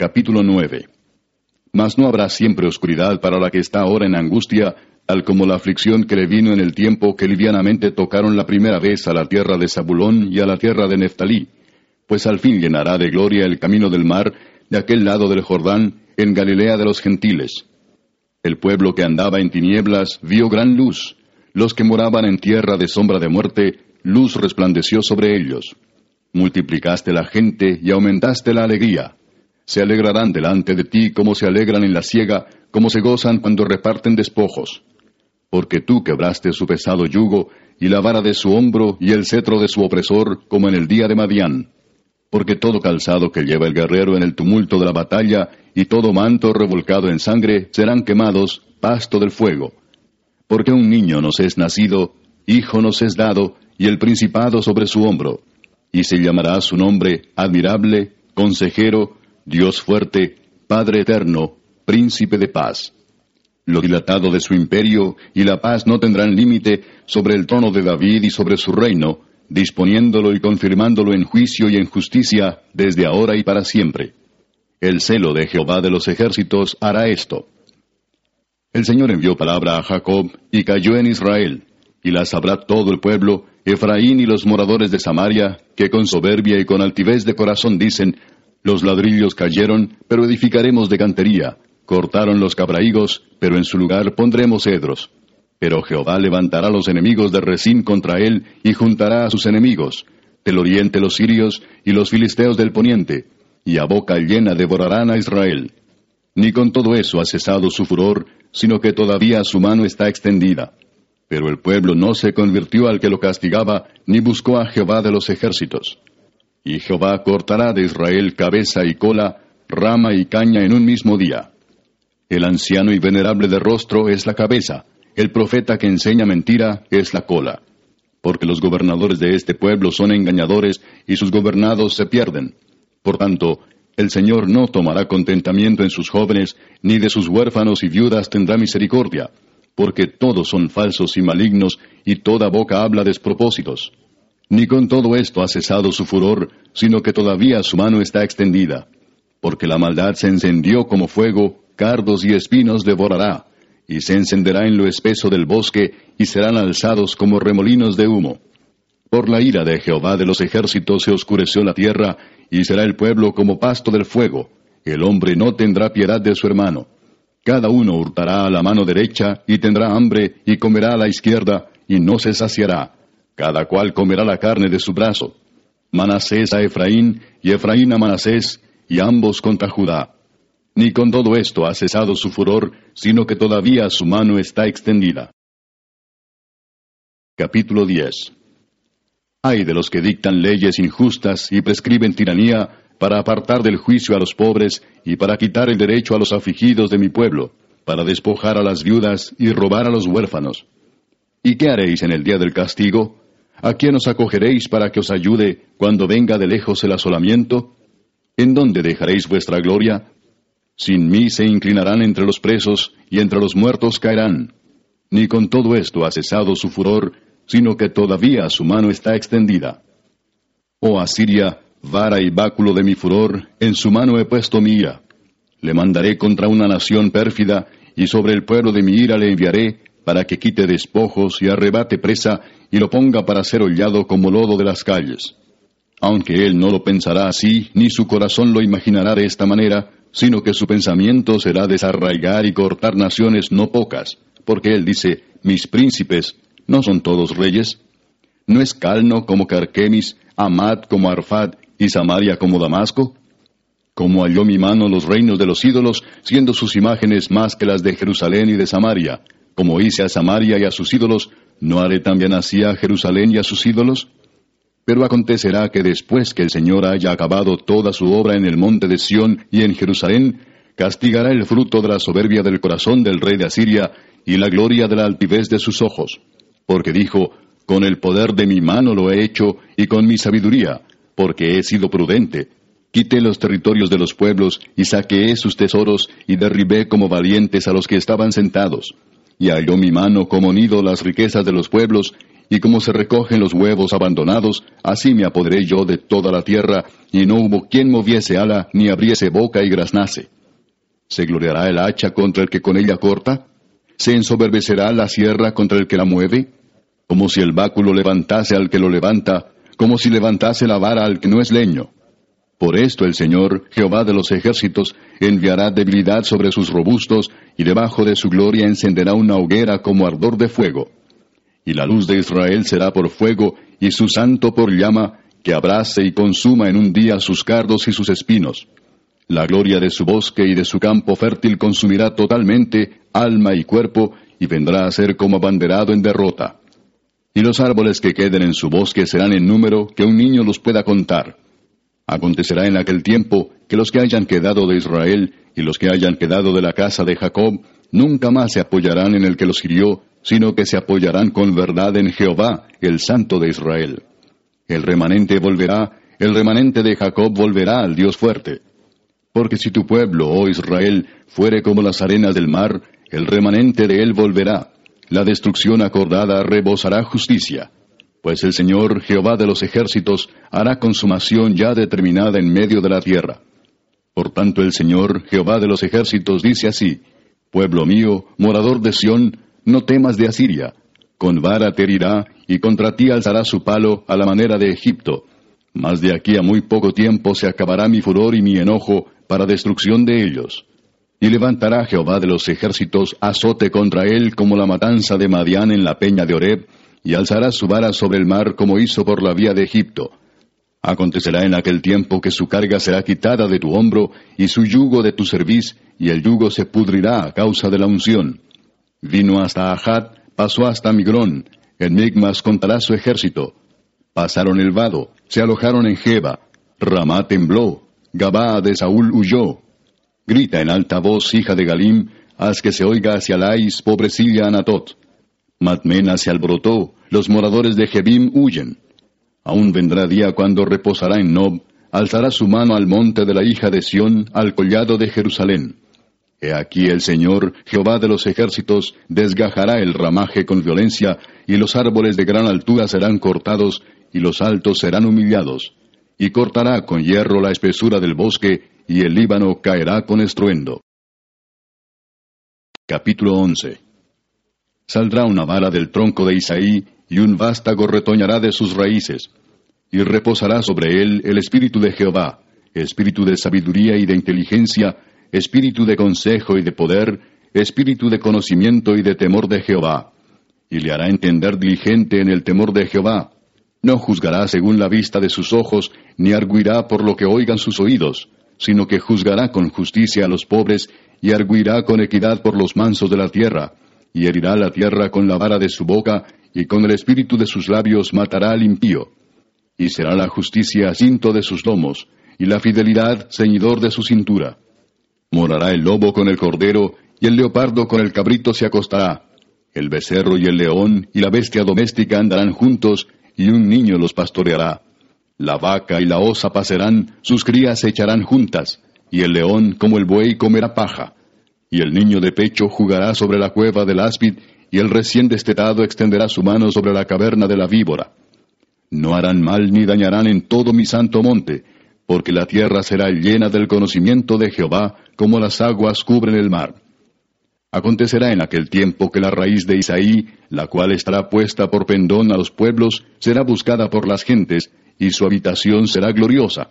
Capítulo 9 Mas no habrá siempre oscuridad para la que está ahora en angustia, al como la aflicción que le vino en el tiempo que livianamente tocaron la primera vez a la tierra de Zabulón y a la tierra de Neftalí, pues al fin llenará de gloria el camino del mar de aquel lado del Jordán, en Galilea de los gentiles. El pueblo que andaba en tinieblas vio gran luz, los que moraban en tierra de sombra de muerte, luz resplandeció sobre ellos. Multiplicaste la gente y aumentaste la alegría se alegrarán delante de ti como se alegran en la siega, como se gozan cuando reparten despojos. Porque tú quebraste su pesado yugo, y la vara de su hombro, y el cetro de su opresor, como en el día de Madián. Porque todo calzado que lleva el guerrero en el tumulto de la batalla, y todo manto revolcado en sangre, serán quemados, pasto del fuego. Porque un niño nos es nacido, hijo nos es dado, y el principado sobre su hombro. Y se llamará su nombre admirable, consejero, Dios fuerte, Padre eterno, príncipe de paz. Lo dilatado de su imperio y la paz no tendrán límite sobre el trono de David y sobre su reino, disponiéndolo y confirmándolo en juicio y en justicia desde ahora y para siempre. El celo de Jehová de los ejércitos hará esto. El Señor envió palabra a Jacob y cayó en Israel, y la sabrá todo el pueblo, Efraín y los moradores de Samaria, que con soberbia y con altivez de corazón dicen, los ladrillos cayeron, pero edificaremos de cantería. Cortaron los cabraigos, pero en su lugar pondremos cedros. Pero Jehová levantará los enemigos de Resín contra él y juntará a sus enemigos, del oriente los sirios y los filisteos del poniente, y a boca llena devorarán a Israel. Ni con todo eso ha cesado su furor, sino que todavía su mano está extendida. Pero el pueblo no se convirtió al que lo castigaba, ni buscó a Jehová de los ejércitos. Y Jehová cortará de Israel cabeza y cola, rama y caña en un mismo día. El anciano y venerable de rostro es la cabeza, el profeta que enseña mentira es la cola. Porque los gobernadores de este pueblo son engañadores y sus gobernados se pierden. Por tanto, el Señor no tomará contentamiento en sus jóvenes, ni de sus huérfanos y viudas tendrá misericordia, porque todos son falsos y malignos, y toda boca habla despropósitos. Ni con todo esto ha cesado su furor, sino que todavía su mano está extendida. Porque la maldad se encendió como fuego, cardos y espinos devorará, y se encenderá en lo espeso del bosque, y serán alzados como remolinos de humo. Por la ira de Jehová de los ejércitos se oscureció la tierra, y será el pueblo como pasto del fuego. El hombre no tendrá piedad de su hermano. Cada uno hurtará a la mano derecha, y tendrá hambre, y comerá a la izquierda, y no se saciará cada cual comerá la carne de su brazo. Manasés a Efraín, y Efraín a Manasés, y ambos contra Judá. Ni con todo esto ha cesado su furor, sino que todavía su mano está extendida. Capítulo 10 Hay de los que dictan leyes injustas y prescriben tiranía para apartar del juicio a los pobres y para quitar el derecho a los afligidos de mi pueblo, para despojar a las viudas y robar a los huérfanos. ¿Y qué haréis en el día del castigo? ¿A quién os acogeréis para que os ayude cuando venga de lejos el asolamiento? ¿En dónde dejaréis vuestra gloria? Sin mí se inclinarán entre los presos, y entre los muertos caerán. Ni con todo esto ha cesado su furor, sino que todavía su mano está extendida. Oh Asiria, vara y báculo de mi furor, en su mano he puesto mi ira. Le mandaré contra una nación pérfida, y sobre el pueblo de mi ira le enviaré, para que quite despojos y arrebate presa, y lo ponga para ser hollado como lodo de las calles. Aunque él no lo pensará así, ni su corazón lo imaginará de esta manera, sino que su pensamiento será desarraigar y cortar naciones no pocas, porque él dice, mis príncipes, ¿no son todos reyes? ¿No es Calno como Carquemis, Amad como Arfad y Samaria como Damasco? Como halló mi mano los reinos de los ídolos, siendo sus imágenes más que las de Jerusalén y de Samaria, como hice a Samaria y a sus ídolos, ¿no haré también así a Jerusalén y a sus ídolos? Pero acontecerá que después que el Señor haya acabado toda su obra en el monte de Sión y en Jerusalén, castigará el fruto de la soberbia del corazón del rey de Asiria y la gloria de la altivez de sus ojos. Porque dijo, Con el poder de mi mano lo he hecho y con mi sabiduría, porque he sido prudente. Quité los territorios de los pueblos y saqueé sus tesoros y derribé como valientes a los que estaban sentados. Y halló mi mano como nido las riquezas de los pueblos, y como se recogen los huevos abandonados, así me apoderé yo de toda la tierra, y no hubo quien moviese ala, ni abriese boca y graznase. ¿Se gloriará el hacha contra el que con ella corta? ¿Se ensoberbecerá la sierra contra el que la mueve? Como si el báculo levantase al que lo levanta, como si levantase la vara al que no es leño. Por esto el Señor, Jehová de los ejércitos, enviará debilidad sobre sus robustos, y debajo de su gloria encenderá una hoguera como ardor de fuego. Y la luz de Israel será por fuego, y su santo por llama, que abrace y consuma en un día sus cardos y sus espinos. La gloria de su bosque y de su campo fértil consumirá totalmente alma y cuerpo, y vendrá a ser como abanderado en derrota. Y los árboles que queden en su bosque serán en número que un niño los pueda contar. Acontecerá en aquel tiempo que los que hayan quedado de Israel y los que hayan quedado de la casa de Jacob nunca más se apoyarán en el que los hirió, sino que se apoyarán con verdad en Jehová, el Santo de Israel. El remanente volverá, el remanente de Jacob volverá al Dios fuerte. Porque si tu pueblo, oh Israel, fuere como las arenas del mar, el remanente de él volverá. La destrucción acordada rebosará justicia pues el Señor Jehová de los ejércitos hará consumación ya determinada en medio de la tierra. Por tanto el Señor Jehová de los ejércitos dice así, Pueblo mío, morador de Sión, no temas de Asiria, con vara te herirá, y contra ti alzará su palo a la manera de Egipto. Mas de aquí a muy poco tiempo se acabará mi furor y mi enojo para destrucción de ellos. Y levantará Jehová de los ejércitos azote contra él como la matanza de Madián en la peña de Oreb, y alzará su vara sobre el mar como hizo por la vía de Egipto. Acontecerá en aquel tiempo que su carga será quitada de tu hombro y su yugo de tu cerviz, y el yugo se pudrirá a causa de la unción. Vino hasta Ajat, pasó hasta Migrón, en Migmas contará su ejército. Pasaron el vado, se alojaron en Jeba, Ramá tembló, Gabá de Saúl huyó. Grita en alta voz, hija de Galim, haz que se oiga hacia Lais, pobrecilla Anatot. Matmena se alborotó, los moradores de Jebim huyen. Aún vendrá día cuando reposará en Nob, alzará su mano al monte de la hija de Sión, al collado de Jerusalén. He aquí el Señor, Jehová de los ejércitos, desgajará el ramaje con violencia, y los árboles de gran altura serán cortados, y los altos serán humillados. Y cortará con hierro la espesura del bosque, y el Líbano caerá con estruendo. Capítulo 11 Saldrá una vara del tronco de Isaí, y un vástago retoñará de sus raíces. Y reposará sobre él el espíritu de Jehová, espíritu de sabiduría y de inteligencia, espíritu de consejo y de poder, espíritu de conocimiento y de temor de Jehová. Y le hará entender diligente en el temor de Jehová. No juzgará según la vista de sus ojos, ni arguirá por lo que oigan sus oídos, sino que juzgará con justicia a los pobres, y arguirá con equidad por los mansos de la tierra y herirá la tierra con la vara de su boca, y con el espíritu de sus labios matará al impío. Y será la justicia cinto de sus lomos, y la fidelidad ceñidor de su cintura. Morará el lobo con el cordero, y el leopardo con el cabrito se acostará. El becerro y el león y la bestia doméstica andarán juntos, y un niño los pastoreará. La vaca y la osa pasarán, sus crías se echarán juntas, y el león como el buey comerá paja y el niño de pecho jugará sobre la cueva del áspid, y el recién destetado extenderá su mano sobre la caverna de la víbora. No harán mal ni dañarán en todo mi santo monte, porque la tierra será llena del conocimiento de Jehová, como las aguas cubren el mar. Acontecerá en aquel tiempo que la raíz de Isaí, la cual estará puesta por pendón a los pueblos, será buscada por las gentes, y su habitación será gloriosa.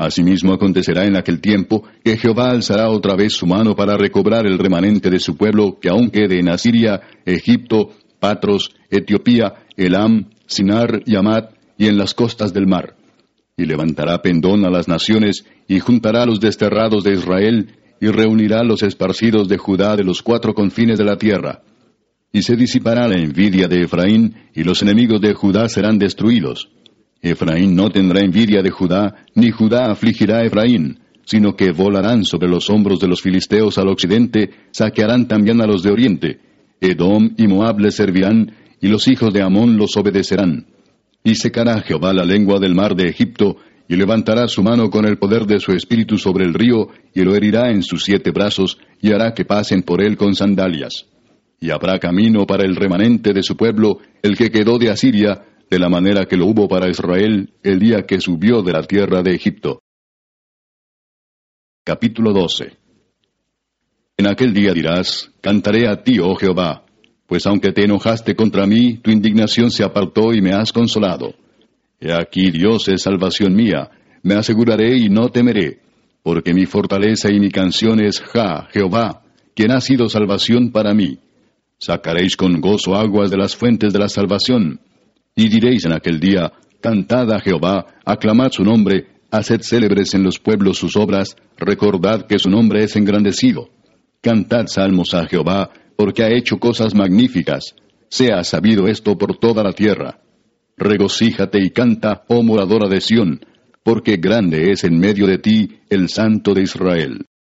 Asimismo acontecerá en aquel tiempo que Jehová alzará otra vez su mano para recobrar el remanente de su pueblo que aún quede en Asiria, Egipto, Patros, Etiopía, Elam, Sinar y Amat, y en las costas del mar. Y levantará pendón a las naciones, y juntará a los desterrados de Israel, y reunirá los esparcidos de Judá de los cuatro confines de la tierra. Y se disipará la envidia de Efraín, y los enemigos de Judá serán destruidos Efraín no tendrá envidia de Judá, ni Judá afligirá a Efraín, sino que volarán sobre los hombros de los filisteos al occidente, saquearán también a los de oriente. Edom y Moab les servirán, y los hijos de Amón los obedecerán. Y secará Jehová la lengua del mar de Egipto, y levantará su mano con el poder de su espíritu sobre el río, y lo herirá en sus siete brazos, y hará que pasen por él con sandalias. Y habrá camino para el remanente de su pueblo, el que quedó de Asiria, de la manera que lo hubo para Israel el día que subió de la tierra de Egipto. Capítulo 12 En aquel día dirás, Cantaré a ti, oh Jehová, pues aunque te enojaste contra mí, tu indignación se apartó y me has consolado. He aquí Dios es salvación mía, me aseguraré y no temeré, porque mi fortaleza y mi canción es Ja, Jehová, quien ha sido salvación para mí. Sacaréis con gozo aguas de las fuentes de la salvación. Y diréis en aquel día, Cantad a Jehová, aclamad su nombre, haced célebres en los pueblos sus obras, recordad que su nombre es engrandecido. Cantad salmos a Jehová, porque ha hecho cosas magníficas. Sea sabido esto por toda la tierra. Regocíjate y canta, oh moradora de Sión, porque grande es en medio de ti el Santo de Israel.